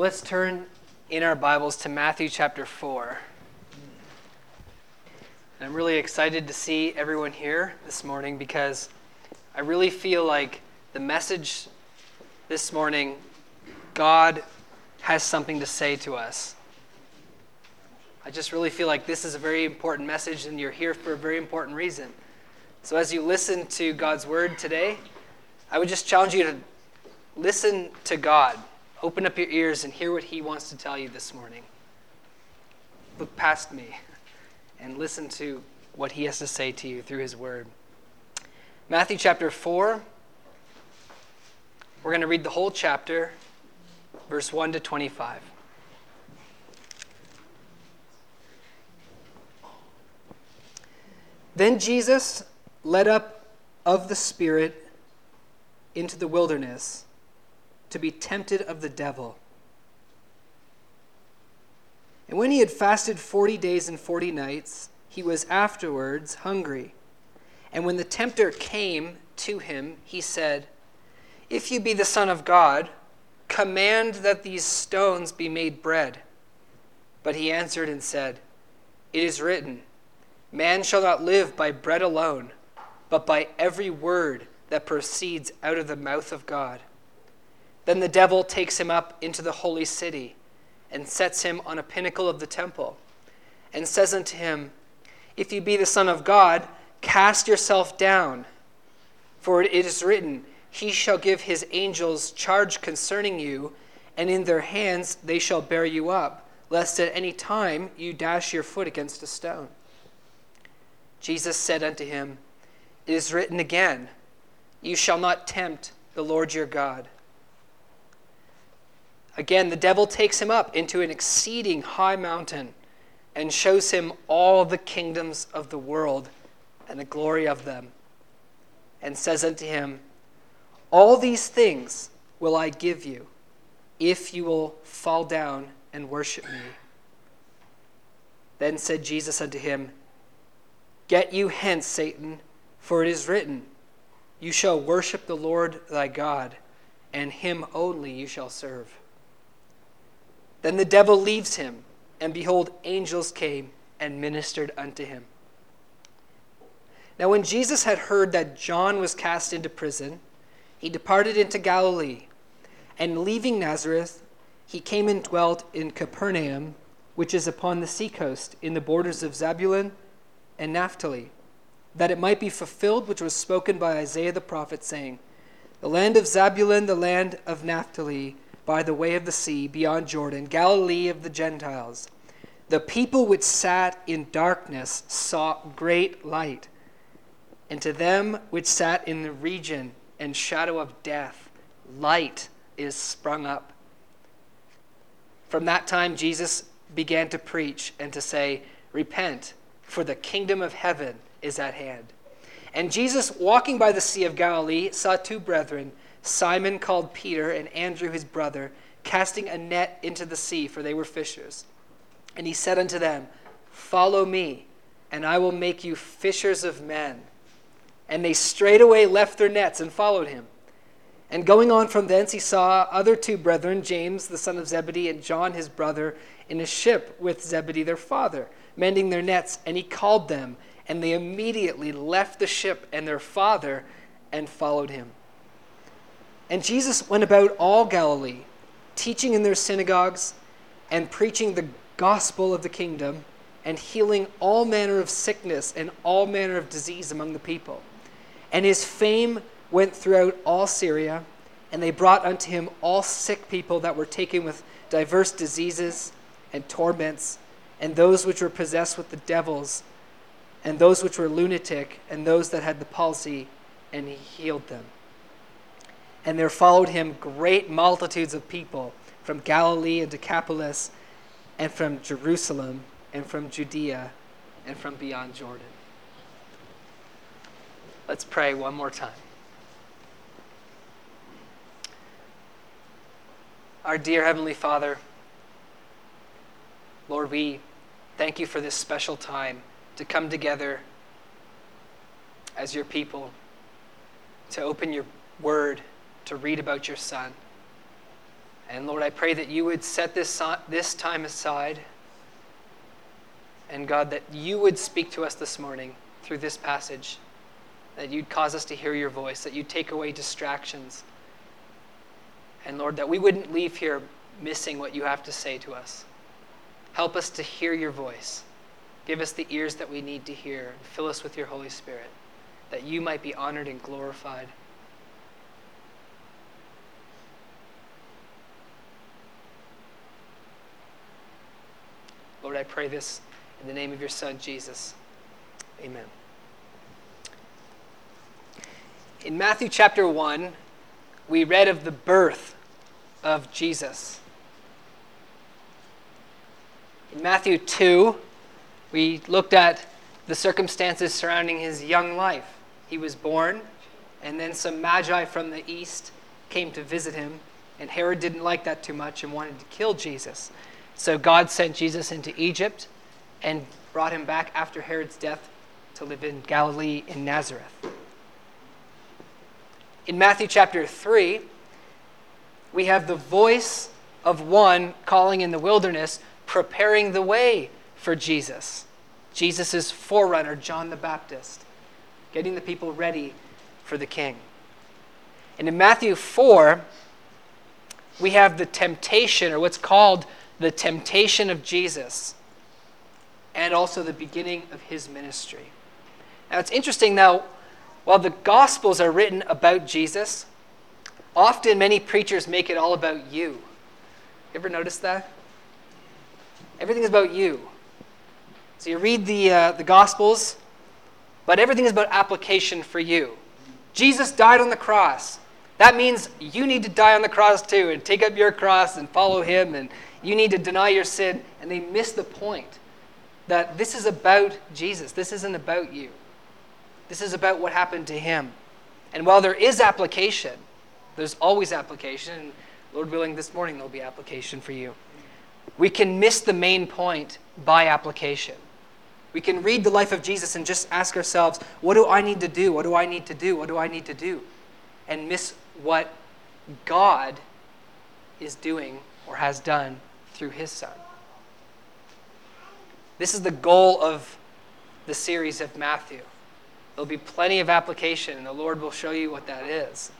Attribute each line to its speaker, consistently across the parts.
Speaker 1: Let's turn in our Bibles to Matthew chapter 4. And I'm really excited to see everyone here this morning because I really feel like the message this morning, God has something to say to us. I just really feel like this is a very important message and you're here for a very important reason. So as you listen to God's word today, I would just challenge you to listen to God. Open up your ears and hear what He wants to tell you this morning. Look past me and listen to what He has to say to you through His word. Matthew chapter 4. We're going to read the whole chapter, verse 1 to 25. Then Jesus led up of the Spirit into the wilderness to be tempted of the devil. And when he had fasted forty days and forty nights, he was afterwards hungry. And when the tempter came to him, he said, If you be the Son of God, command that these stones be made bread. But he answered and said, It is written, Man shall not live by bread alone, but by every word that proceeds out of the mouth of God. Then the devil takes him up into the holy city and sets him on a pinnacle of the temple and says unto him, If you be the Son of God, cast yourself down. For it is written, He shall give his angels charge concerning you, and in their hands they shall bear you up, lest at any time you dash your foot against a stone. Jesus said unto him, It is written again, You shall not tempt the Lord your God. Again, the devil takes him up into an exceeding high mountain and shows him all the kingdoms of the world and the glory of them, and says unto him, All these things will I give you if you will fall down and worship me. Then said Jesus unto him, Get you hence, Satan, for it is written, You shall worship the Lord thy God, and him only you shall serve. Then the devil leaves him, and behold, angels came and ministered unto him. Now, when Jesus had heard that John was cast into prison, he departed into Galilee, and leaving Nazareth, he came and dwelt in Capernaum, which is upon the seacoast, in the borders of Zebulun and Naphtali, that it might be fulfilled which was spoken by Isaiah the prophet, saying, The land of Zebulun, the land of Naphtali, by the way of the sea, beyond Jordan, Galilee of the Gentiles. The people which sat in darkness saw great light. And to them which sat in the region and shadow of death, light is sprung up. From that time, Jesus began to preach and to say, Repent, for the kingdom of heaven is at hand. And Jesus, walking by the Sea of Galilee, saw two brethren Simon called Peter and Andrew his brother, casting a net into the sea, for they were fishers. And he said unto them, Follow me, and I will make you fishers of men. And they straightway left their nets and followed him. And going on from thence, he saw other two brethren, James the son of Zebedee and John his brother, in a ship with Zebedee their father, mending their nets. And he called them, and they immediately left the ship and their father and followed him. And Jesus went about all Galilee, teaching in their synagogues and preaching the gospel of the kingdom and healing all manner of sickness and all manner of disease among the people. And his fame went throughout all Syria, and they brought unto him all sick people that were taken with diverse diseases and torments, and those which were possessed with the devils, and those which were lunatic, and those that had the palsy, and he healed them. And there followed him great multitudes of people from Galilee and Decapolis, and from Jerusalem, and from Judea, and from beyond Jordan. Let's pray one more time. Our dear Heavenly Father, Lord, we thank you for this special time to come together as your people, to open your word to read about your Son, And Lord, I pray that you would set this, this time aside. And God, that you would speak to us this morning through this passage, that you'd cause us to hear your voice, that you'd take away distractions. And Lord, that we wouldn't leave here missing what you have to say to us. Help us to hear your voice. Give us the ears that we need to hear. Fill us with your Holy Spirit, that you might be honored and glorified. Lord, I pray this in the name of your Son, Jesus. Amen. In Matthew chapter 1, we read of the birth of Jesus. In Matthew 2, we looked at the circumstances surrounding his young life. He was born, and then some magi from the east came to visit him, and Herod didn't like that too much and wanted to kill Jesus. So God sent Jesus into Egypt and brought him back after Herod's death to live in Galilee in Nazareth. In Matthew chapter 3, we have the voice of one calling in the wilderness, preparing the way for Jesus. Jesus' forerunner, John the Baptist, getting the people ready for the king. And in Matthew 4, we have the temptation, or what's called the temptation of Jesus and also the beginning of his ministry. Now, it's interesting now, while the Gospels are written about Jesus, often many preachers make it all about you. You ever notice that? Everything is about you. So you read the, uh, the Gospels, but everything is about application for you. Jesus died on the cross. That means you need to die on the cross too and take up your cross and follow him and you need to deny your sin. And they miss the point that this is about Jesus. This isn't about you. This is about what happened to him. And while there is application, there's always application. Lord willing, this morning there'll be application for you. We can miss the main point by application. We can read the life of Jesus and just ask ourselves, what do I need to do? What do I need to do? What do I need to do? And miss what God is doing or has done through his son. This is the goal of the series of Matthew. There'll be plenty of application, and the Lord will show you what that is.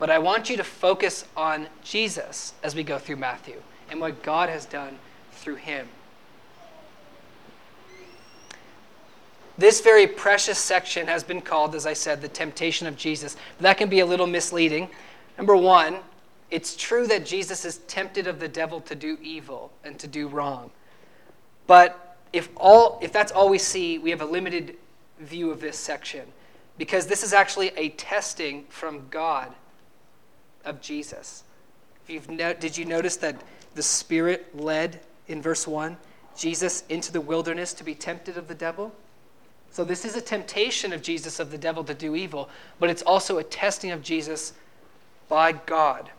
Speaker 1: But I want you to focus on Jesus as we go through Matthew and what God has done through him. This very precious section has been called, as I said, the temptation of Jesus. That can be a little misleading. Number one, it's true that Jesus is tempted of the devil to do evil and to do wrong. But if, all, if that's all we see, we have a limited view of this section because this is actually a testing from God of Jesus. No, did you notice that the Spirit led in verse 1 Jesus into the wilderness to be tempted of the devil? So, this is a temptation of Jesus of the devil to do evil, but it's also a testing of Jesus by God.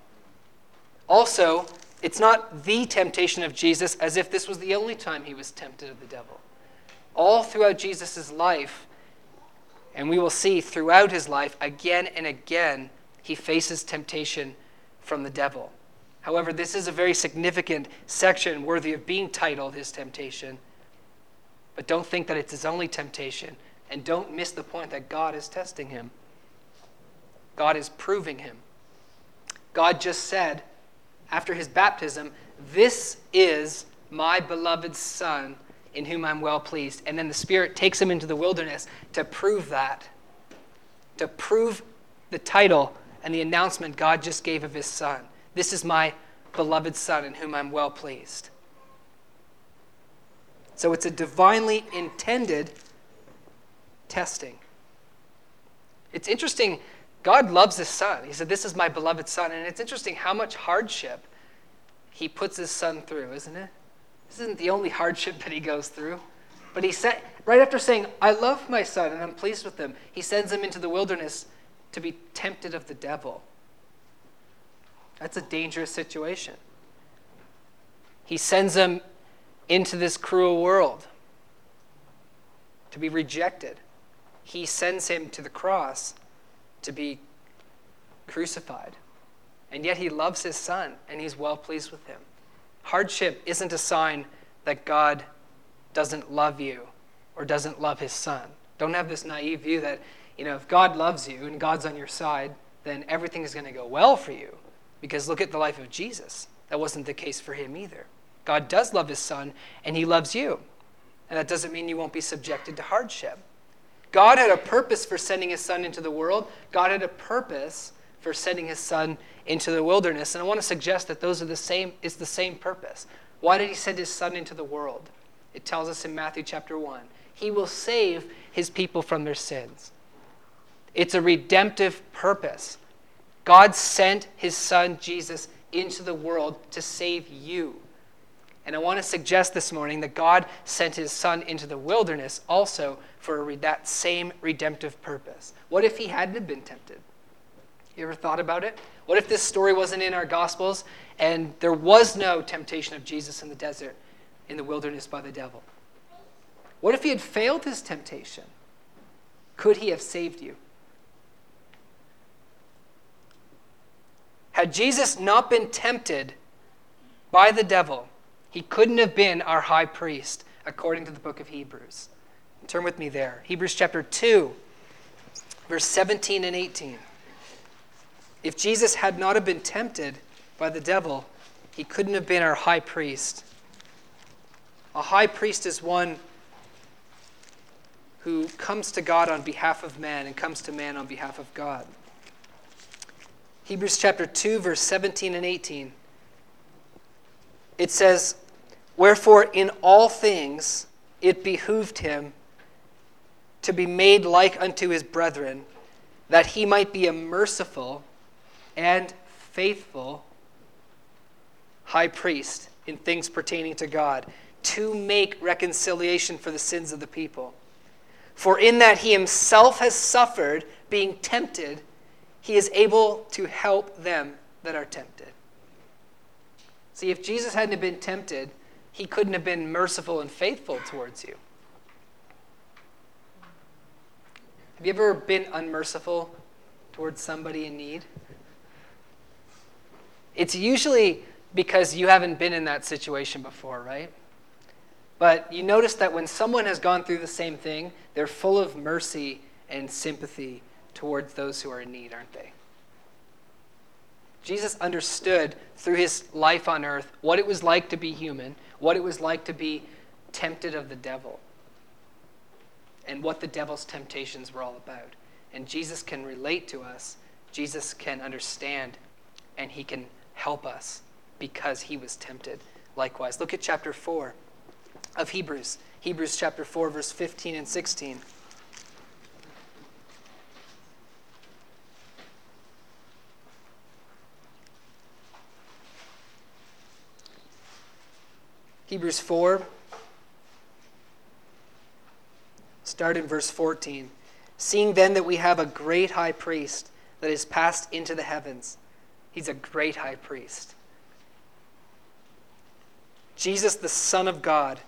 Speaker 1: Also, it's not the temptation of Jesus as if this was the only time he was tempted of the devil. All throughout Jesus' life, and we will see throughout his life, again and again, he faces temptation from the devil. However, this is a very significant section worthy of being titled His Temptation. But don't think that it's his only temptation, and don't miss the point that God is testing him. God is proving him. God just said, after his baptism, This is my beloved Son in whom I'm well pleased. And then the Spirit takes him into the wilderness to prove that, to prove the title and the announcement God just gave of his Son. This is my beloved Son in whom I'm well pleased. So it's a divinely intended testing. It's interesting God loves his son. He said, This is my beloved son. And it's interesting how much hardship he puts his son through, isn't it? This isn't the only hardship that he goes through. But he said, right after saying, I love my son and I'm pleased with him, he sends him into the wilderness to be tempted of the devil. That's a dangerous situation. He sends him into this cruel world to be rejected. He sends him to the cross to be crucified. And yet he loves his son and he's well pleased with him. Hardship isn't a sign that God doesn't love you or doesn't love his son. Don't have this naive view that, you know, if God loves you and God's on your side, then everything is going to go well for you. Because look at the life of Jesus. That wasn't the case for him either. God does love his son, and he loves you. And that doesn't mean you won't be subjected to hardship. God had a purpose for sending his son into the world. God had a purpose for sending his son into the wilderness. And I want to suggest that those are the same, it's the same purpose. Why did he send his son into the world? It tells us in Matthew chapter 1. He will save his people from their sins. It's a redemptive purpose. God sent his son Jesus into the world to save you. And I want to suggest this morning that God sent his son into the wilderness also for that same redemptive purpose. What if he hadn't been tempted? You ever thought about it? What if this story wasn't in our Gospels and there was no temptation of Jesus in the desert, in the wilderness by the devil? What if he had failed his temptation? Could he have saved you? Had Jesus not been tempted by the devil, he couldn't have been our high priest, according to the book of Hebrews. Turn with me there. Hebrews chapter 2, verse 17 and 18. If Jesus had not have been tempted by the devil, he couldn't have been our high priest. A high priest is one who comes to God on behalf of man and comes to man on behalf of God. Hebrews chapter 2, verse 17 and 18. It says, Wherefore in all things it behooved him to be made like unto his brethren, that he might be a merciful and faithful high priest in things pertaining to God, to make reconciliation for the sins of the people. For in that he himself has suffered, being tempted, he is able to help them that are tempted. See, if Jesus hadn't been tempted, he couldn't have been merciful and faithful towards you. Have you ever been unmerciful towards somebody in need? It's usually because you haven't been in that situation before, right? But you notice that when someone has gone through the same thing, they're full of mercy and sympathy towards those who are in need, aren't they? Jesus understood through his life on earth what it was like to be human, what it was like to be tempted of the devil, and what the devil's temptations were all about. And Jesus can relate to us, Jesus can understand, and he can help us because he was tempted likewise. Look at chapter 4 of Hebrews. Hebrews chapter 4, verse 15 and 16. Hebrews 4, start in verse 14. Seeing then that we have a great high priest that is passed into the heavens He's a great high priest. Jesus, the Son of God.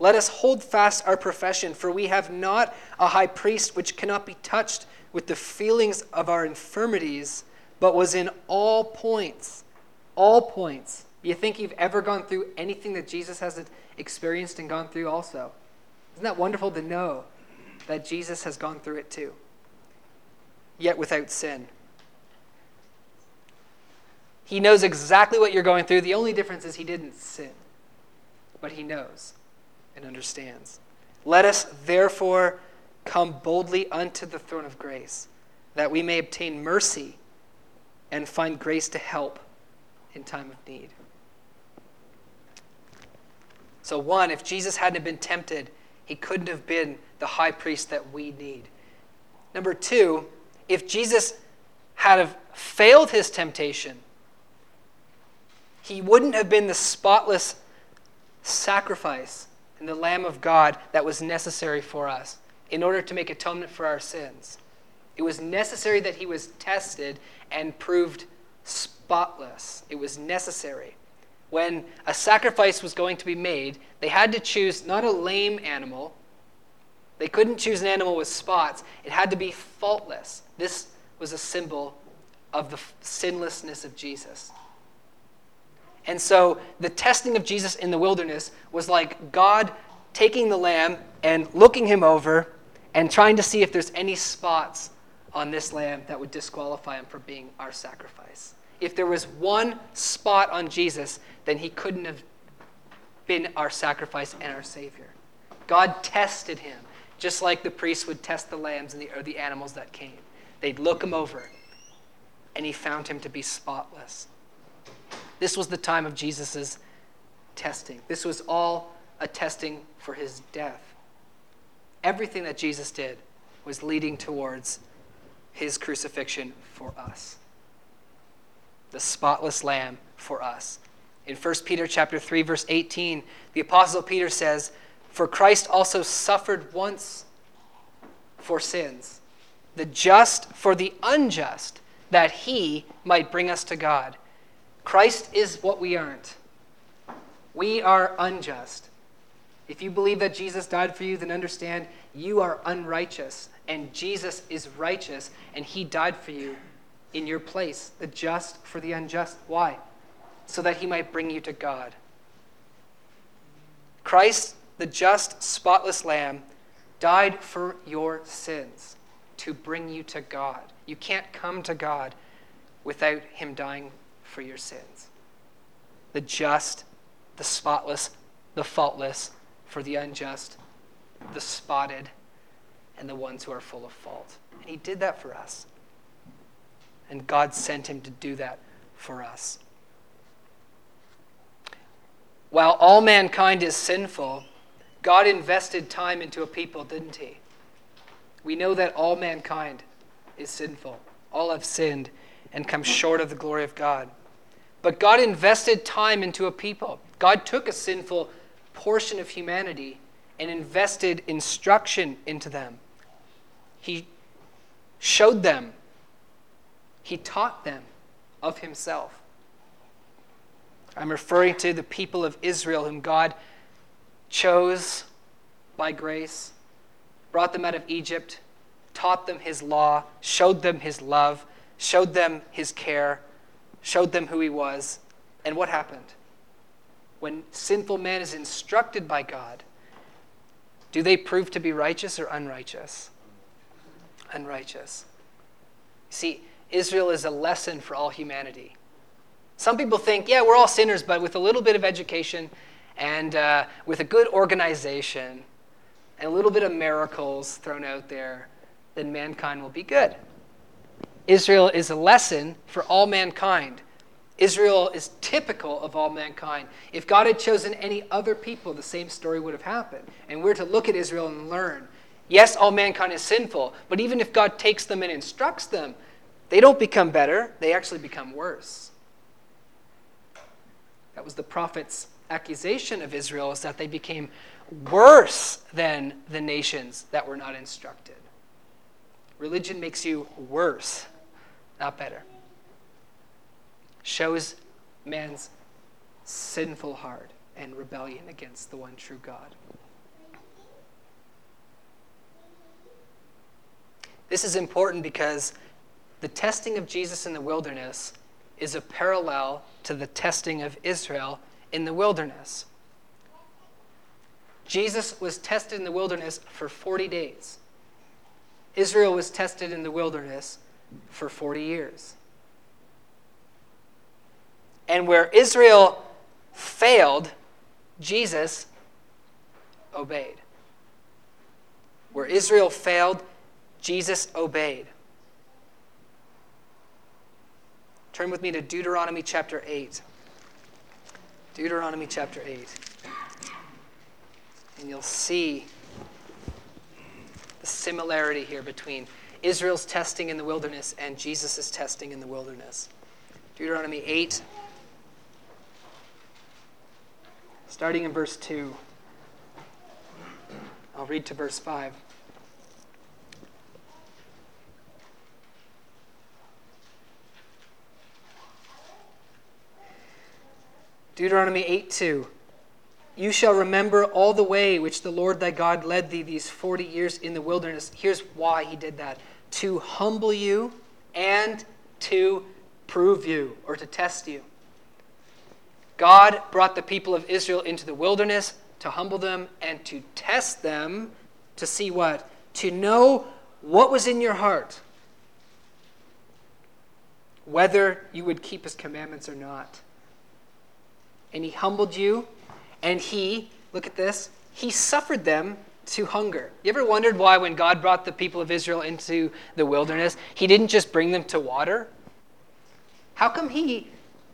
Speaker 1: Let us hold fast our profession, for we have not a high priest which cannot be touched with the feelings of our infirmities, but was in all points, all points. You think you've ever gone through anything that Jesus hasn't experienced and gone through also? Isn't that wonderful to know that Jesus has gone through it too, yet without sin? He knows exactly what you're going through. The only difference is he didn't sin, but he knows and understands. Let us therefore come boldly unto the throne of grace, that we may obtain mercy and find grace to help in time of need. So, one, if Jesus hadn't been tempted, he couldn't have been the high priest that we need. Number two, if Jesus had have failed his temptation, he wouldn't have been the spotless sacrifice and the Lamb of God that was necessary for us in order to make atonement for our sins. It was necessary that he was tested and proved spotless. It was necessary. When a sacrifice was going to be made, they had to choose not a lame animal. They couldn't choose an animal with spots. It had to be faultless. This was a symbol of the sinlessness of Jesus. And so the testing of Jesus in the wilderness was like God taking the lamb and looking him over and trying to see if there's any spots on this lamb that would disqualify him from being our sacrifice. If there was one spot on Jesus, then he couldn't have been our sacrifice and our Savior. God tested him, just like the priests would test the lambs and the, or the animals that came. They'd look him over, and he found him to be spotless. This was the time of Jesus' testing. This was all a testing for his death. Everything that Jesus did was leading towards his crucifixion for us. The spotless lamb for us. In 1 Peter chapter 3 verse 18, the apostle Peter says, "For Christ also suffered once for sins, the just for the unjust, that he might bring us to God." Christ is what we aren't. We are unjust. If you believe that Jesus died for you, then understand you are unrighteous, and Jesus is righteous, and he died for you in your place, the just for the unjust. Why? So that he might bring you to God. Christ, the just, spotless Lamb, died for your sins to bring you to God. You can't come to God without him dying for your sins. The just, the spotless, the faultless, for the unjust, the spotted, and the ones who are full of fault. And he did that for us. And God sent him to do that for us. While all mankind is sinful, God invested time into a people, didn't he? We know that all mankind is sinful. All have sinned and come short of the glory of God. But God invested time into a people. God took a sinful portion of humanity and invested instruction into them. He showed them, He taught them of Himself. I'm referring to the people of Israel, whom God chose by grace, brought them out of Egypt, taught them His law, showed them His love, showed them His care showed them who he was. And what happened? When sinful man is instructed by God, do they prove to be righteous or unrighteous? Unrighteous. See, Israel is a lesson for all humanity. Some people think, yeah, we're all sinners, but with a little bit of education and uh, with a good organization and a little bit of miracles thrown out there, then mankind will be good. Israel is a lesson for all mankind. Israel is typical of all mankind. If God had chosen any other people, the same story would have happened. And we're to look at Israel and learn. Yes, all mankind is sinful, but even if God takes them and instructs them, they don't become better, they actually become worse. That was the prophet's accusation of Israel is that they became worse than the nations that were not instructed. Religion makes you worse not better. Shows man's sinful heart and rebellion against the one true God. This is important because the testing of Jesus in the wilderness is a parallel to the testing of Israel in the wilderness. Jesus was tested in the wilderness for 40 days. Israel was tested in the wilderness for 40 years. And where Israel failed, Jesus obeyed. Where Israel failed, Jesus obeyed. Turn with me to Deuteronomy chapter 8. Deuteronomy chapter 8. And you'll see the similarity here between Israel's testing in the wilderness and Jesus' testing in the wilderness. Deuteronomy 8, starting in verse 2. I'll read to verse 5. Deuteronomy 8 2. You shall remember all the way which the Lord thy God led thee these 40 years in the wilderness. Here's why he did that to humble you and to prove you or to test you. God brought the people of Israel into the wilderness to humble them and to test them to see what? To know what was in your heart. Whether you would keep his commandments or not. And he humbled you, and he, look at this, he suffered them to hunger. You ever wondered why, when God brought the people of Israel into the wilderness, he didn't just bring them to water? How come he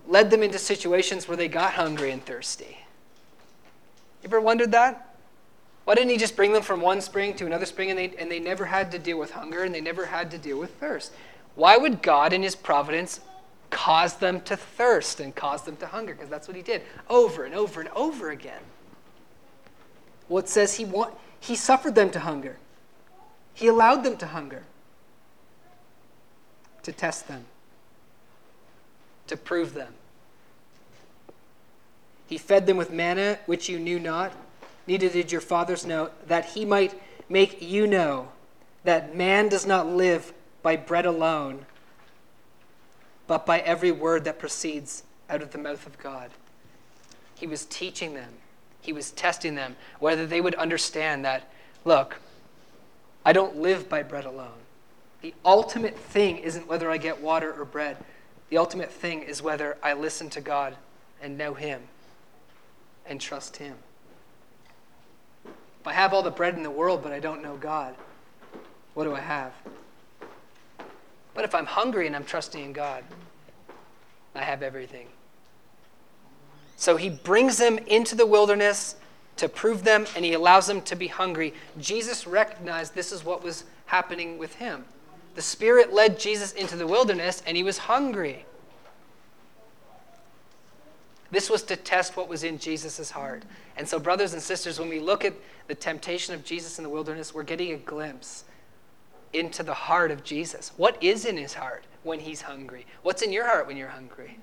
Speaker 1: led them into situations where they got hungry and thirsty? You ever wondered that? Why didn't he just bring them from one spring to another spring and they, and they never had to deal with hunger and they never had to deal with thirst? Why would God, in his providence, cause them to thirst and cause them to hunger? Because that's what he did over and over and over again. Well, it says he, want, he suffered them to hunger, he allowed them to hunger to test them, to prove them. He fed them with manna, which you knew not, neither did your fathers know, that he might make you know that man does not live by bread alone, but by every word that proceeds out of the mouth of God. He was teaching them, he was testing them, whether they would understand that, look, I don't live by bread alone. The ultimate thing isn't whether I get water or bread. The ultimate thing is whether I listen to God and know Him and trust Him. If I have all the bread in the world, but I don't know God, what do I have? But if I'm hungry and I'm trusting in God, I have everything. So he brings them into the wilderness to prove them, and he allows them to be hungry. Jesus recognized this is what was happening with him. The Spirit led Jesus into the wilderness, and he was hungry. This was to test what was in Jesus' heart. And so, brothers and sisters, when we look at the temptation of Jesus in the wilderness, we're getting a glimpse into the heart of Jesus. What is in his heart when he's hungry? What's in your heart when you're hungry?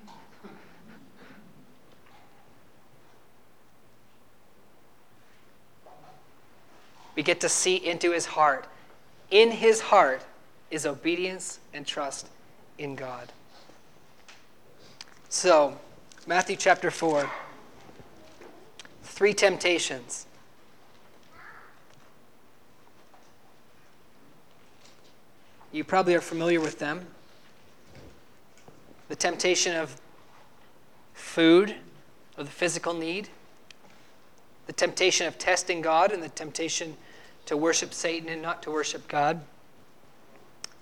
Speaker 1: We get to see into his heart. In his heart is obedience and trust in God. So, Matthew chapter 4. Three temptations. You probably are familiar with them. The temptation of food or the physical need, the temptation of testing God, and the temptation to worship Satan and not to worship God.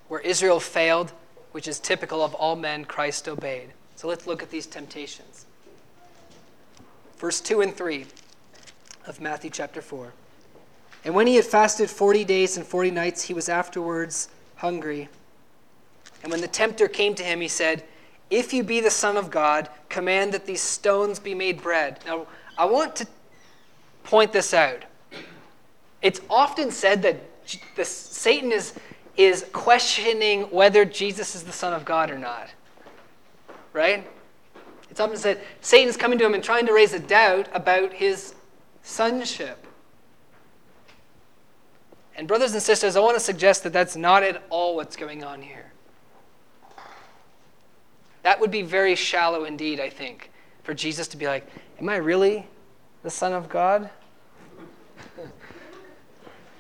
Speaker 1: Where Israel failed, which is typical of all men, Christ obeyed. So let's look at these temptations. Verse 2 and 3 of Matthew chapter 4. And when he had fasted 40 days and 40 nights, he was afterwards hungry. And when the tempter came to him, he said, If you be the Son of God, command that these stones be made bread. Now, I want to point this out. It's often said that Satan is, is questioning whether Jesus is the Son of God or not right? It's often said Satan's coming to him and trying to raise a doubt about his sonship. And, brothers and sisters, I want to suggest that that's not at all what's going on here. That would be very shallow indeed, I think, for Jesus to be like, Am I really the Son of God?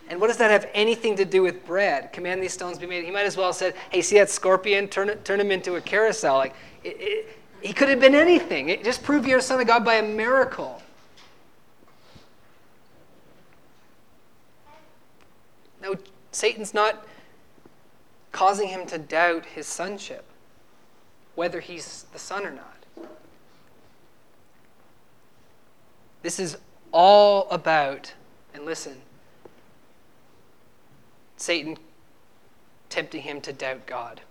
Speaker 1: and what does that have anything to do with bread? Command these stones be made. He might as well have said, Hey, see that scorpion? Turn, it, turn him into a carousel. Like, it, it, he could have been anything. It just proved you're a son of God by a miracle. No, Satan's not causing him to doubt his sonship, whether he's the son or not. This is all about, and listen, Satan tempting him to doubt God.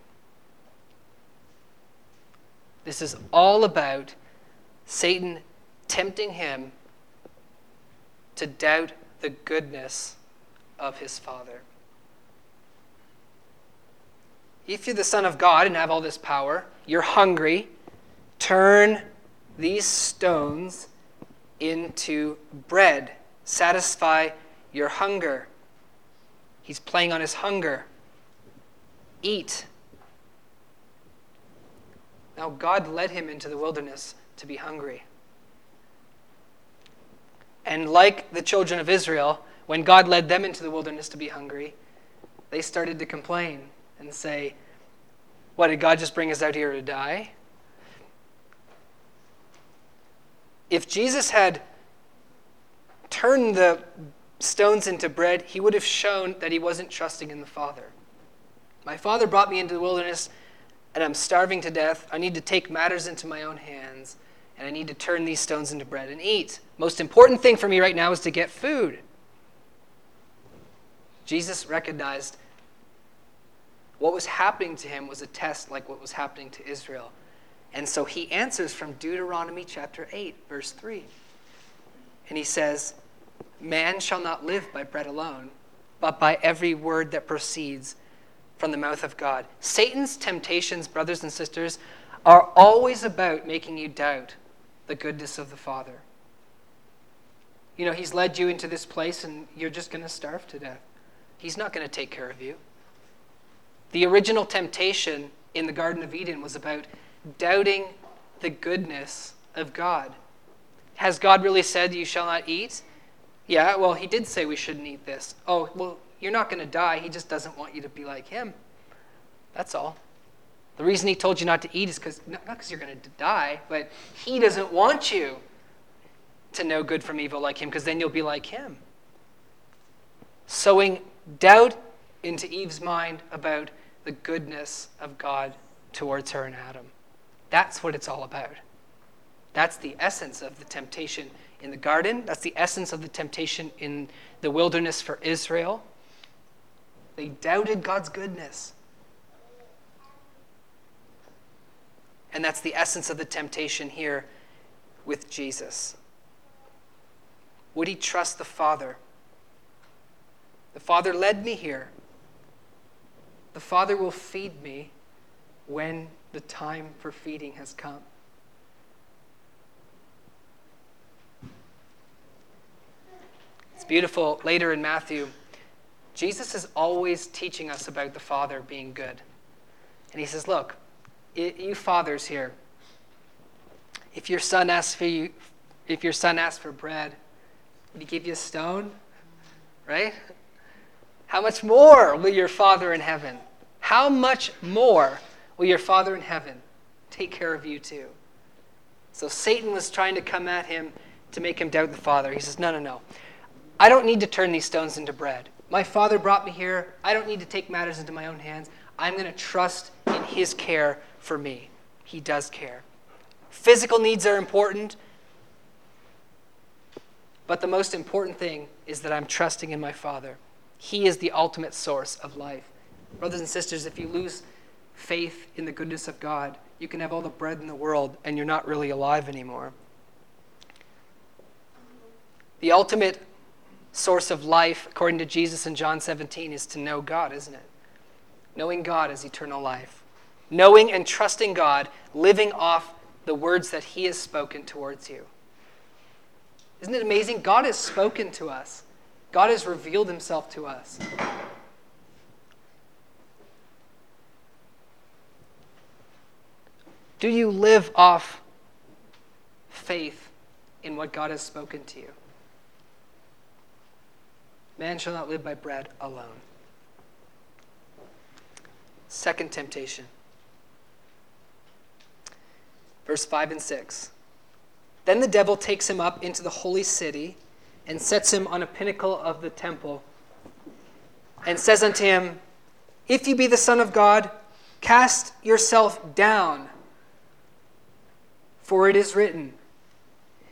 Speaker 1: This is all about Satan tempting him to doubt the goodness of his Father. If you're the Son of God and have all this power, you're hungry, turn these stones into bread. Satisfy your hunger. He's playing on his hunger. Eat Now, God led him into the wilderness to be hungry. And like the children of Israel, when God led them into the wilderness to be hungry, they started to complain and say, What, did God just bring us out here to die? If Jesus had turned the stones into bread, he would have shown that he wasn't trusting in the Father. My Father brought me into the wilderness, and I'm starving to death. I need to take matters into my own hands, and I need to turn these stones into bread and eat. Most important thing for me right now is to get food. Jesus recognized what was happening to him was a test like what was happening to Israel. And so he answers from Deuteronomy chapter 8, verse 3. And he says, Man shall not live by bread alone, but by every word that proceeds from the mouth of God. Satan's temptations, brothers and sisters, are always about making you doubt the goodness of the Father. You know, he's led you into this place and you're just going to starve to death. He's not going to take care of you. The original temptation in the Garden of Eden was about doubting the goodness of God. Has God really said, You shall not eat? Yeah, well, he did say we shouldn't eat this. Oh, well, you're not going to die. He just doesn't want you to be like him. That's all. The reason he told you not to eat is because not because you're going to die, but he doesn't want you to know good from evil like him, because then you'll be like him. Sowing doubt into Eve's mind about the goodness of God towards her and Adam. That's what it's all about. That's the essence of the temptation in the garden. That's the essence of the temptation in the wilderness for Israel. They doubted God's goodness. And that's the essence of the temptation here with Jesus. Would he trust the Father? The Father led me here. The Father will feed me when the time for feeding has come. It's beautiful. Later in Matthew, Jesus is always teaching us about the Father being good. And he says, Look, you fathers here, if your son asks for you, if your son asks for bread, would he give you a stone? Right? How much more will your Father in heaven? How much more will your Father in heaven take care of you too? So Satan was trying to come at him to make him doubt the Father. He says, No, no, no. I don't need to turn these stones into bread. My Father brought me here. I don't need to take matters into my own hands. I'm going to trust in His care for me. He does care. Physical needs are important, but the most important thing is that I'm trusting in my Father. He is the ultimate source of life. Brothers and sisters, if you lose faith in the goodness of God, you can have all the bread in the world and you're not really alive anymore. The ultimate source of life, according to Jesus in John 17, is to know God, isn't it? Knowing God is eternal life. Knowing and trusting God, living off the words that He has spoken towards you. Isn't it amazing? God has spoken to us, God has revealed Himself to us. Do you live off faith in what God has spoken to you? Man shall not live by bread alone. Second temptation. Verse 5 and 6. Then the devil takes him up into the holy city and sets him on a pinnacle of the temple and says unto him, If you be the Son of God, cast yourself down, for it is written,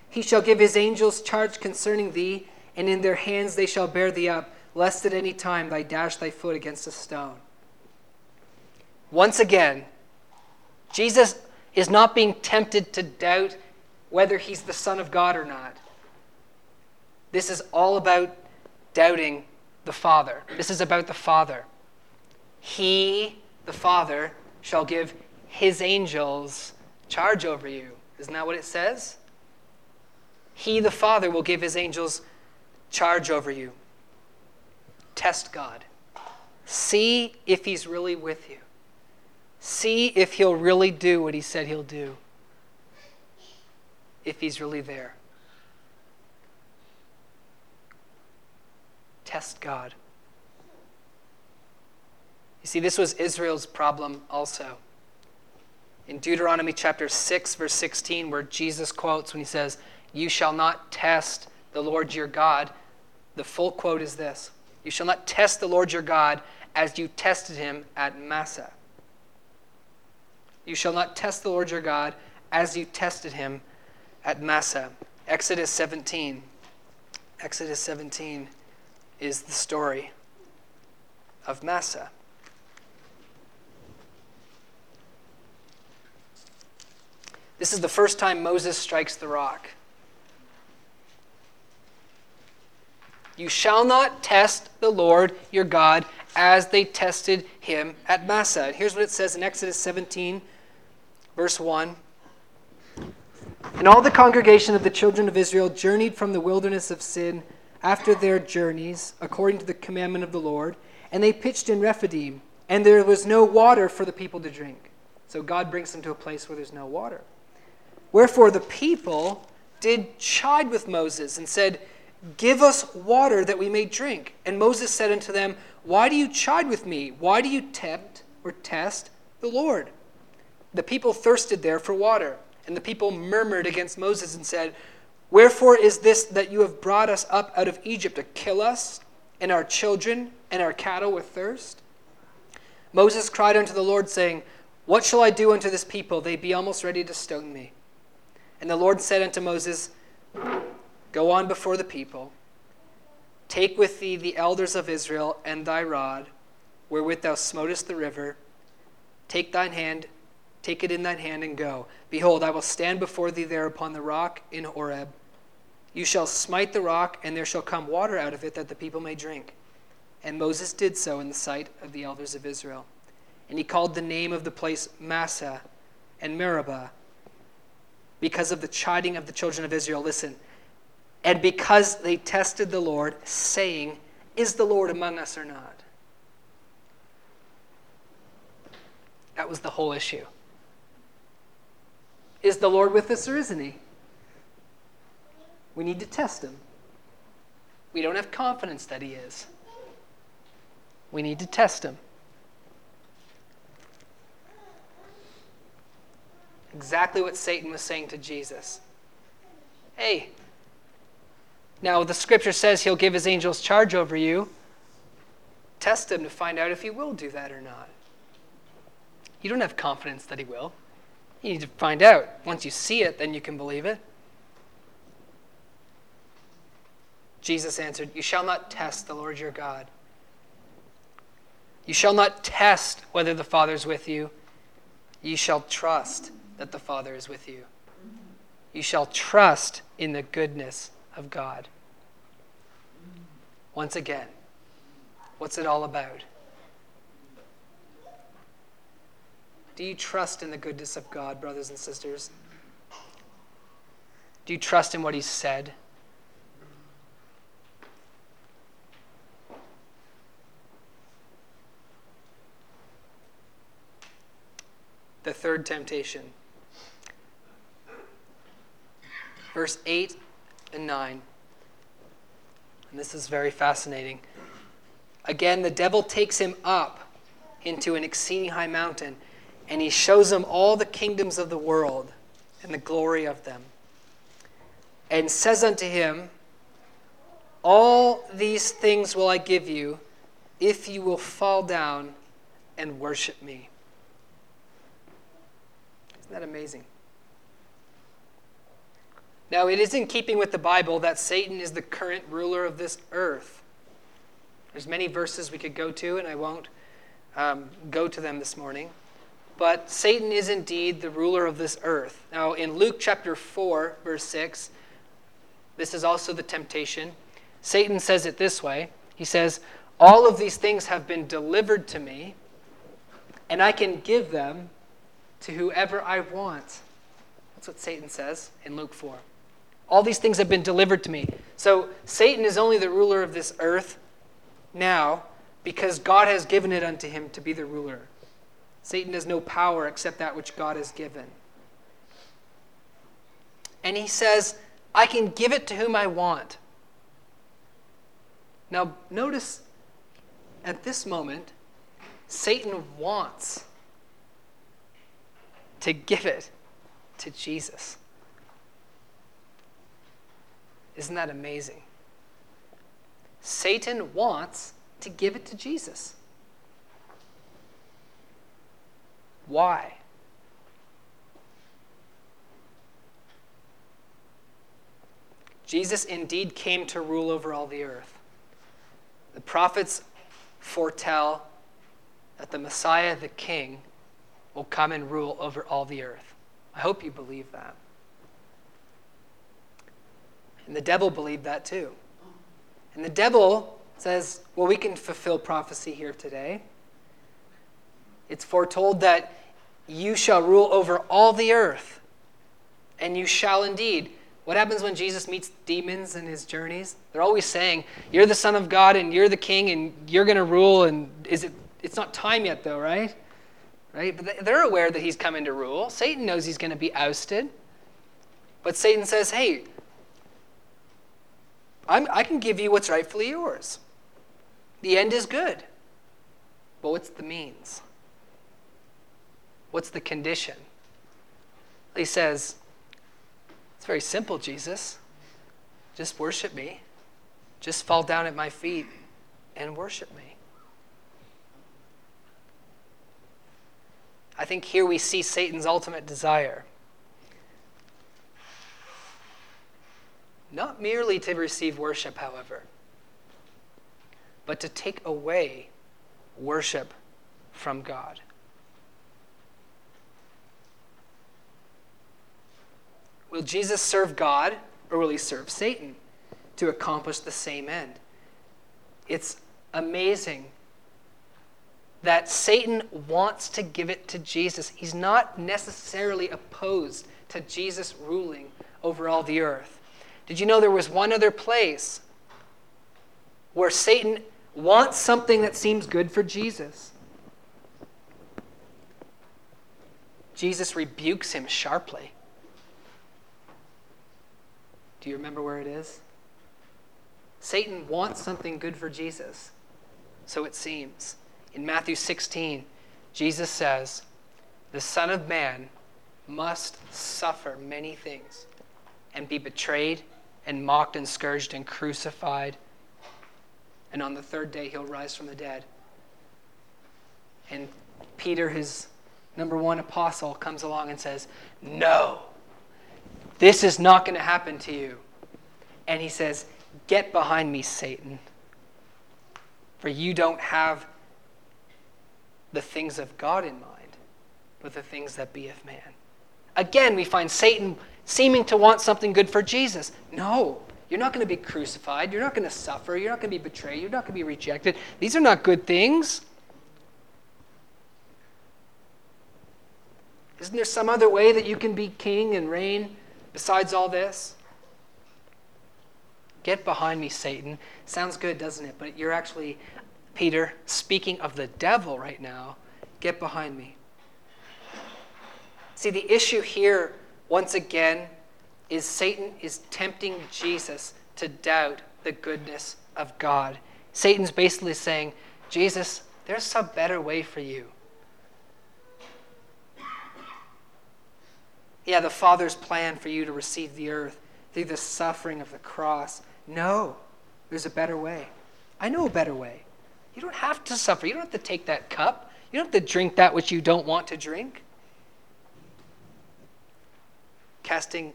Speaker 1: He shall give his angels charge concerning thee and in their hands they shall bear thee up, lest at any time thou dash thy foot against a stone. Once again, Jesus is not being tempted to doubt whether he's the Son of God or not. This is all about doubting the Father. This is about the Father. He, the Father, shall give his angels charge over you. Isn't that what it says? He, the Father, will give his angels charge over you. Test God. See if He's really with you. See if he'll really do what he said he'll do. If he's really there. Test God. You see, this was Israel's problem also. In Deuteronomy chapter 6, verse 16, where Jesus quotes when he says, You shall not test the Lord your God, the full quote is this You shall not test the Lord your God as you tested him at Massah. You shall not test the Lord your God as you tested him at Massah. Exodus 17. Exodus 17 is the story of Massah. This is the first time Moses strikes the rock. You shall not test the Lord your God as they tested him at Massah. And here's what it says in Exodus 17, verse 1. And all the congregation of the children of Israel journeyed from the wilderness of Sin after their journeys, according to the commandment of the Lord, and they pitched in Rephidim, and there was no water for the people to drink. So God brings them to a place where there's no water. Wherefore the people did chide with Moses and said, Give us water that we may drink. And Moses said unto them, Why do you chide with me? Why do you tempt or test the Lord? The people thirsted there for water. And the people murmured against Moses and said, Wherefore is this that you have brought us up out of Egypt to kill us and our children and our cattle with thirst? Moses cried unto the Lord, saying, What shall I do unto this people? They be almost ready to stone me. And the Lord said unto Moses, Go on before the people, take with thee the elders of Israel and thy rod, wherewith thou smotest the river. Take thine hand, take it in thine hand, and go. Behold, I will stand before thee there upon the rock in Horeb. You shall smite the rock, and there shall come water out of it that the people may drink. And Moses did so in the sight of the elders of Israel. And he called the name of the place Massah and Meribah because of the chiding of the children of Israel. Listen. And because they tested the Lord, saying, Is the Lord among us or not? That was the whole issue. Is the Lord with us or isn't he? We need to test him. We don't have confidence that he is. We need to test him. Exactly what Satan was saying to Jesus. Hey, now the scripture says he'll give his angels charge over you. Test him to find out if he will do that or not. You don't have confidence that he will. You need to find out. Once you see it, then you can believe it. Jesus answered, You shall not test the Lord your God. You shall not test whether the Father is with you. You shall trust that the Father is with you. You shall trust in the goodness of God. Once again, what's it all about? Do you trust in the goodness of God, brothers and sisters? Do you trust in what He said? The third temptation. verse 8 and 9. And this is very fascinating. Again, the devil takes him up into an exceeding high mountain, and he shows him all the kingdoms of the world and the glory of them, and says unto him, All these things will I give you if you will fall down and worship me. Isn't that amazing? Now, it is in keeping with the Bible that Satan is the current ruler of this earth. There's many verses we could go to, and I won't um, go to them this morning. But Satan is indeed the ruler of this earth. Now, in Luke chapter 4, verse 6, this is also the temptation. Satan says it this way He says, All of these things have been delivered to me, and I can give them to whoever I want. That's what Satan says in Luke 4. All these things have been delivered to me. So Satan is only the ruler of this earth now because God has given it unto him to be the ruler. Satan has no power except that which God has given. And he says, I can give it to whom I want. Now, notice at this moment, Satan wants to give it to Jesus. Isn't that amazing? Satan wants to give it to Jesus. Why? Jesus indeed came to rule over all the earth. The prophets foretell that the Messiah, the King, will come and rule over all the earth. I hope you believe that. And the devil believed that too. And the devil says, well, we can fulfill prophecy here today. It's foretold that you shall rule over all the earth, and you shall indeed. What happens when Jesus meets demons in his journeys? They're always saying, You're the Son of God, and you're the King, and you're going to rule. And is it? It's not time yet, though, right? Right? But they're aware that he's coming to rule. Satan knows he's going to be ousted. But Satan says, Hey, I'm, I can give you what's rightfully yours. The end is good. But what's the means? What's the condition? He says, It's very simple, Jesus. Just worship me. Just fall down at my feet and worship me. I think here we see Satan's ultimate desire. Not merely to receive worship, however, but to take away worship from God. Will Jesus serve God or will he serve Satan to accomplish the same end? It's amazing that Satan wants to give it to Jesus. He's not necessarily opposed to Jesus ruling over all the earth. Did you know there was one other place where Satan wants something that seems good for Jesus? Jesus rebukes him sharply. Do you remember where it is? Satan wants something good for Jesus, so it seems. In Matthew 16, Jesus says, The Son of Man must suffer many things and be betrayed and mocked and scourged and crucified. And on the third day, he'll rise from the dead. And Peter, his number one apostle, comes along and says, No, this is not going to happen to you. And he says, Get behind me, Satan. For you don't have the things of God in mind, but the things that be of man. Again, we find Satan seeming to want something good for Jesus. No, you're not going to be crucified. You're not going to suffer. You're not going to be betrayed. You're not going to be rejected. These are not good things. Isn't there some other way that you can be king and reign besides all this? Get behind me, Satan. Sounds good, doesn't it? But you're actually, Peter, speaking of the devil right now. Get behind me. See, the issue here, once again, is Satan is tempting Jesus to doubt the goodness of God. Satan's basically saying, Jesus, there's some better way for you. Yeah, the Father's plan for you to receive the earth through the suffering of the cross. No, there's a better way. I know a better way. You don't have to suffer. You don't have to take that cup. You don't have to drink that which you don't want to drink. Casting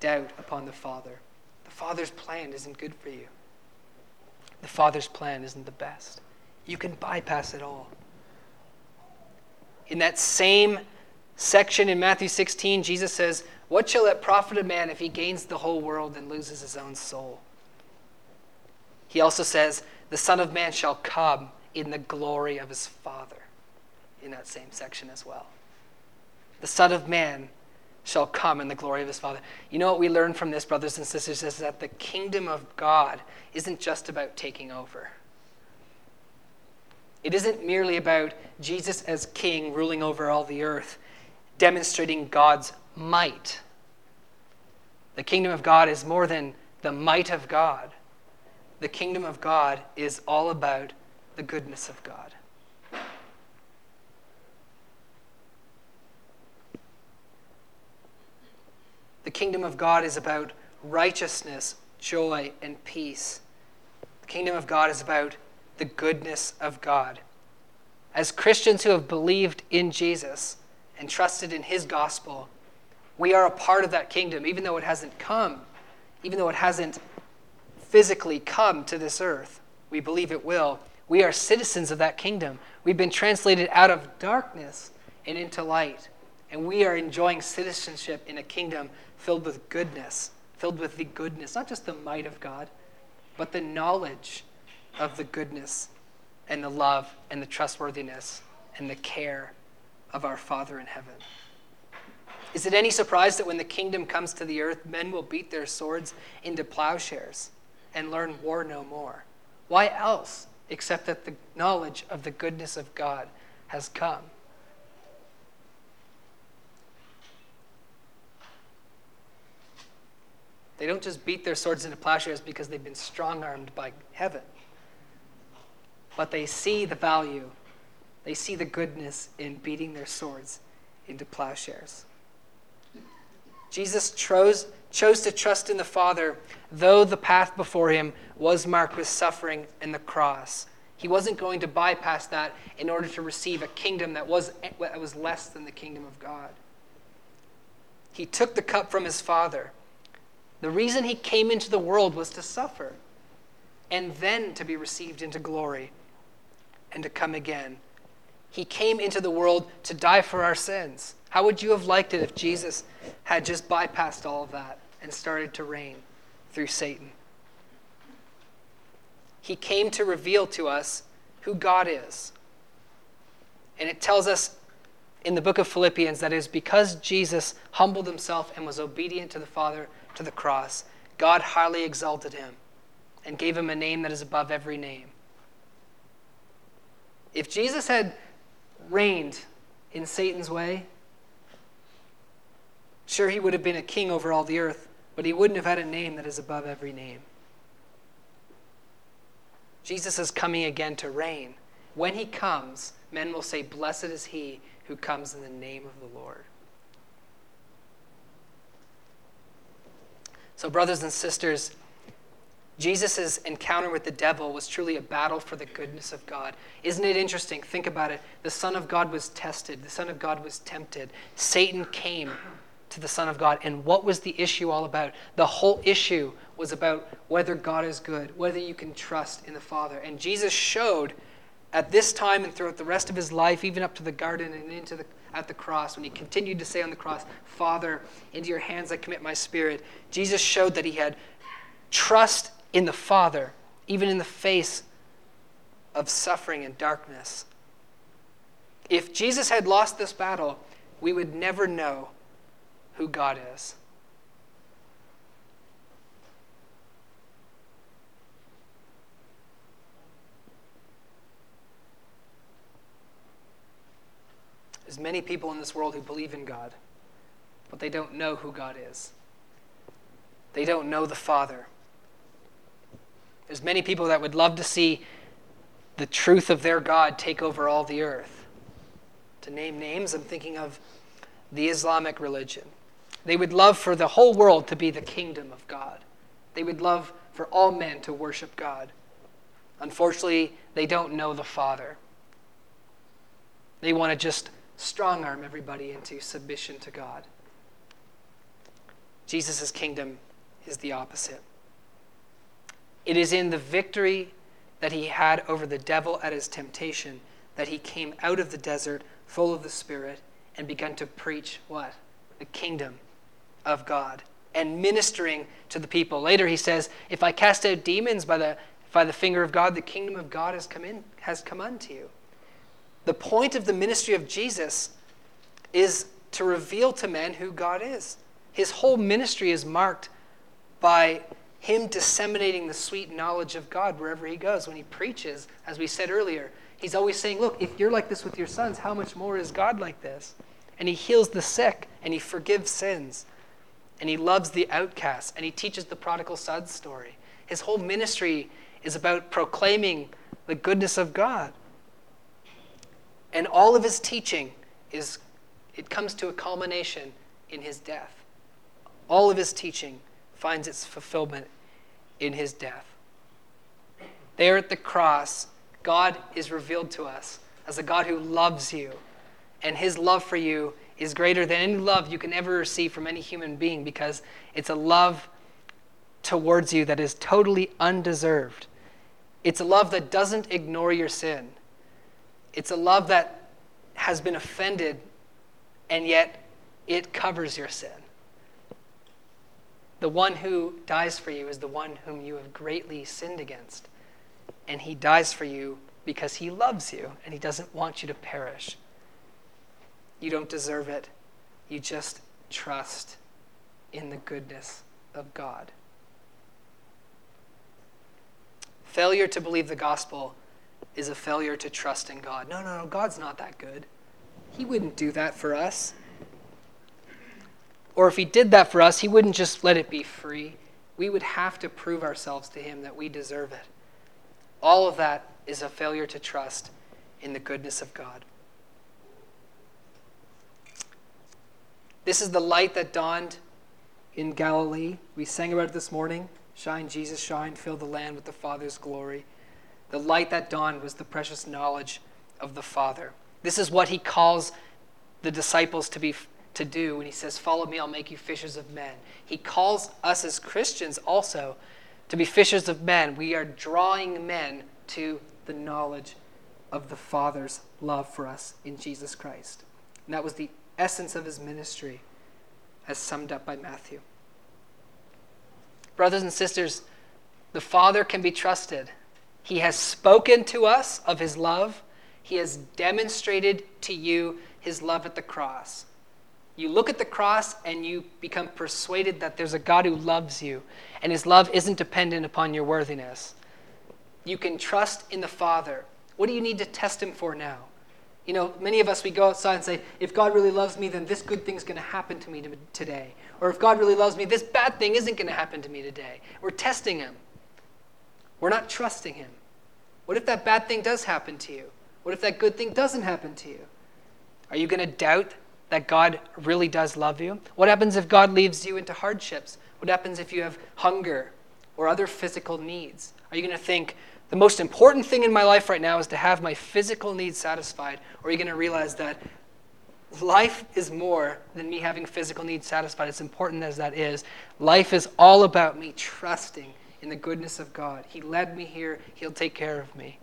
Speaker 1: doubt upon the Father. The Father's plan isn't good for you. The Father's plan isn't the best. You can bypass it all. In that same section in Matthew 16, Jesus says, What shall it profit a man if he gains the whole world and loses his own soul? He also says, The Son of Man shall come in the glory of his Father, in that same section as well. The Son of Man shall come in the glory of his Father. You know what we learn from this, brothers and sisters, is that the kingdom of God isn't just about taking over. It isn't merely about Jesus as king ruling over all the earth, demonstrating God's might. The kingdom of God is more than the might of God. The kingdom of God is all about the goodness of God. The kingdom of God is about righteousness, joy, and peace. The kingdom of God is about the goodness of God. As Christians who have believed in Jesus and trusted in his gospel, we are a part of that kingdom, even though it hasn't come, even though it hasn't physically come to this earth. We believe it will. We are citizens of that kingdom. We've been translated out of darkness and into light. And we are enjoying citizenship in a kingdom filled with goodness, filled with the goodness, not just the might of God, but the knowledge of the goodness and the love and the trustworthiness and the care of our Father in heaven. Is it any surprise that when the kingdom comes to the earth, men will beat their swords into plowshares and learn war no more? Why else except that the knowledge of the goodness of God has come? They don't just beat their swords into plowshares because they've been strong armed by heaven, but they see the value, they see the goodness in beating their swords into plowshares. Jesus chose, chose to trust in the Father, though the path before him was marked with suffering and the cross. He wasn't going to bypass that in order to receive a kingdom that was, that was less than the kingdom of God. He took the cup from his Father. The reason he came into the world was to suffer and then to be received into glory and to come again. He came into the world to die for our sins. How would you have liked it if Jesus had just bypassed all of that and started to reign through Satan? He came to reveal to us who God is. And it tells us in the book of Philippians that it is because Jesus humbled himself and was obedient to the Father to the cross, God highly exalted him and gave him a name that is above every name. If Jesus had reigned in Satan's way, Sure, he would have been a king over all the earth, but he wouldn't have had a name that is above every name. Jesus is coming again to reign. When he comes, men will say, Blessed is he who comes in the name of the Lord. So, brothers and sisters, Jesus' encounter with the devil was truly a battle for the goodness of God. Isn't it interesting? Think about it. The Son of God was tested, the Son of God was tempted. Satan came to the Son of God. And what was the issue all about? The whole issue was about whether God is good, whether you can trust in the Father. And Jesus showed at this time and throughout the rest of his life, even up to the garden and into the at the cross, when he continued to say on the cross, Father, into your hands I commit my spirit, Jesus showed that he had trust in the Father, even in the face of suffering and darkness. If Jesus had lost this battle, we would never know who God is. There's many people in this world who believe in God, but they don't know who God is. They don't know the Father. There's many people that would love to see the truth of their God take over all the earth. To name names, I'm thinking of the Islamic religion. They would love for the whole world to be the kingdom of God. They would love for all men to worship God. Unfortunately, they don't know the Father. They want to just strong arm everybody into submission to God. Jesus' kingdom is the opposite. It is in the victory that he had over the devil at his temptation that he came out of the desert full of the Spirit and began to preach what? The kingdom of God and ministering to the people. Later he says, If I cast out demons by the, by the finger of God, the kingdom of God has come, in, has come unto you. The point of the ministry of Jesus is to reveal to men who God is. His whole ministry is marked by him disseminating the sweet knowledge of God wherever he goes. When he preaches, as we said earlier, He's always saying, Look, if you're like this with your sons, how much more is God like this? And he heals the sick and he forgives sins and he loves the outcasts and he teaches the prodigal son story. His whole ministry is about proclaiming the goodness of God. And all of his teaching is it comes to a culmination in his death. All of his teaching finds its fulfillment in his death. There at the cross, God is revealed to us as a God who loves you, and his love for you is greater than any love you can ever receive from any human being because it's a love towards you that is totally undeserved. It's a love that doesn't ignore your sin. It's a love that has been offended and yet it covers your sin. The one who dies for you is the one whom you have greatly sinned against. And he dies for you because he loves you and he doesn't want you to perish. You don't deserve it. You just trust in the goodness of God. Failure to believe the gospel is a failure to trust in God. No, no, no, God's not that good. He wouldn't do that for us. Or if He did that for us, He wouldn't just let it be free. We would have to prove ourselves to Him that we deserve it. All of that is a failure to trust in the goodness of God. This is the light that dawned in Galilee. We sang about it this morning. Shine, Jesus, shine, fill the land with the Father's glory. The light that dawned was the precious knowledge of the Father. This is what he calls the disciples to be to do when he says, "Follow me, I'll make you fishers of men." He calls us as Christians also to be fishers of men. We are drawing men to the knowledge of the Father's love for us in Jesus Christ. And that was the essence of his ministry as summed up by Matthew. Brothers and sisters, the Father can be trusted. He has spoken to us of his love. He has demonstrated to you his love at the cross. You look at the cross and you become persuaded that there's a God who loves you, and his love isn't dependent upon your worthiness. You can trust in the Father. What do you need to test him for now? You know, many of us, we go outside and say, if God really loves me, then this good thing's going to happen to me today. Or if God really loves me, this bad thing isn't going to happen to me today. We're testing Him. We're not trusting Him. What if that bad thing does happen to you? What if that good thing doesn't happen to you? Are you going to doubt that God really does love you? What happens if God leaves you into hardships? What happens if you have hunger or other physical needs? Are you going to think, the most important thing in my life right now is to have my physical needs satisfied? Or are you going to realize that life is more than me having physical needs satisfied, as important as that is? Life is all about me trusting in the goodness of God. He led me here, He'll take care of me.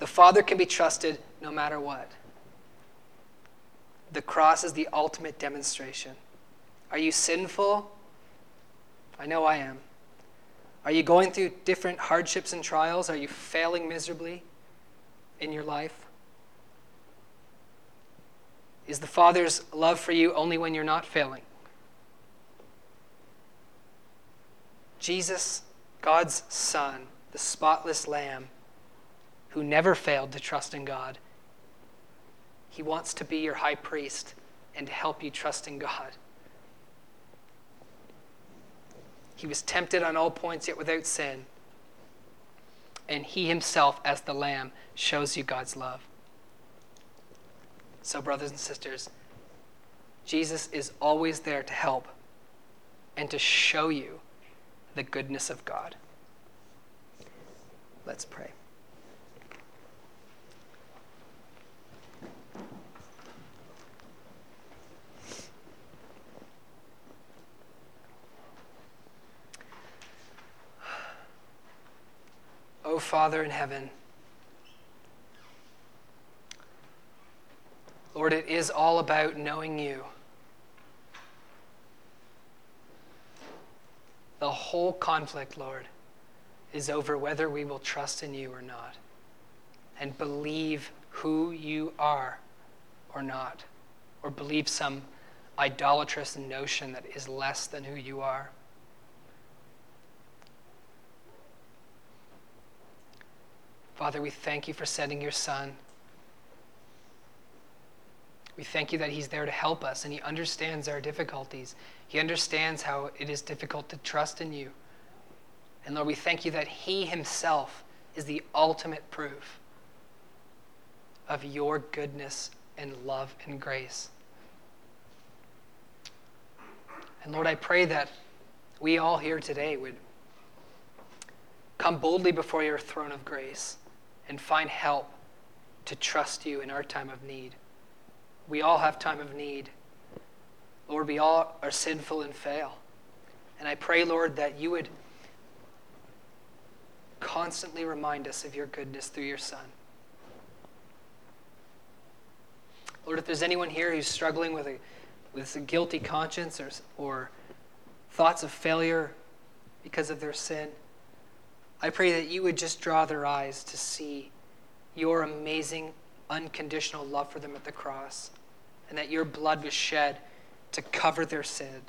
Speaker 1: The Father can be trusted no matter what. The cross is the ultimate demonstration. Are you sinful? I know I am. Are you going through different hardships and trials? Are you failing miserably in your life? Is the Father's love for you only when you're not failing? Jesus, God's Son, the spotless Lamb, who never failed to trust in God, he wants to be your high priest and to help you trust in God. He was tempted on all points, yet without sin. And he himself, as the Lamb, shows you God's love. So, brothers and sisters, Jesus is always there to help and to show you the goodness of God. Let's pray. Father in heaven, Lord, it is all about knowing you. The whole conflict, Lord, is over whether we will trust in you or not and believe who you are or not, or believe some idolatrous notion that is less than who you are. Father, we thank you for sending your Son. We thank you that He's there to help us and He understands our difficulties. He understands how it is difficult to trust in you. And Lord, we thank you that He Himself is the ultimate proof of your goodness and love and grace. And Lord, I pray that we all here today would come boldly before your throne of grace and find help to trust you in our time of need. We all have time of need. Lord, we all are sinful and fail. And I pray, Lord, that you would constantly remind us of your goodness through your Son. Lord, if there's anyone here who's struggling with a, with a guilty conscience or, or thoughts of failure because of their sin, I pray that you would just draw their eyes to see your amazing, unconditional love for them at the cross, and that your blood was shed to cover their sin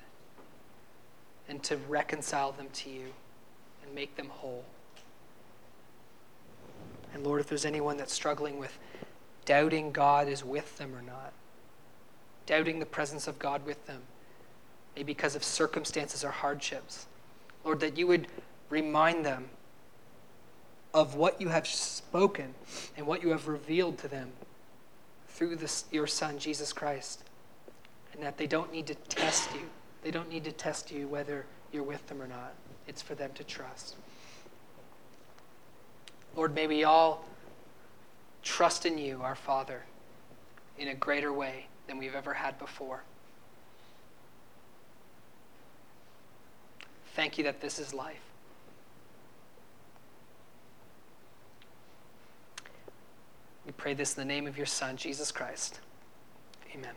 Speaker 1: and to reconcile them to you and make them whole. And Lord, if there's anyone that's struggling with doubting God is with them or not, doubting the presence of God with them, maybe because of circumstances or hardships, Lord, that you would remind them of what you have spoken and what you have revealed to them through this, your Son, Jesus Christ. And that they don't need to test you. They don't need to test you whether you're with them or not. It's for them to trust. Lord, may we all trust in you, our Father, in a greater way than we've ever had before. Thank you that this is life. We pray this in the name of your Son, Jesus Christ. Amen.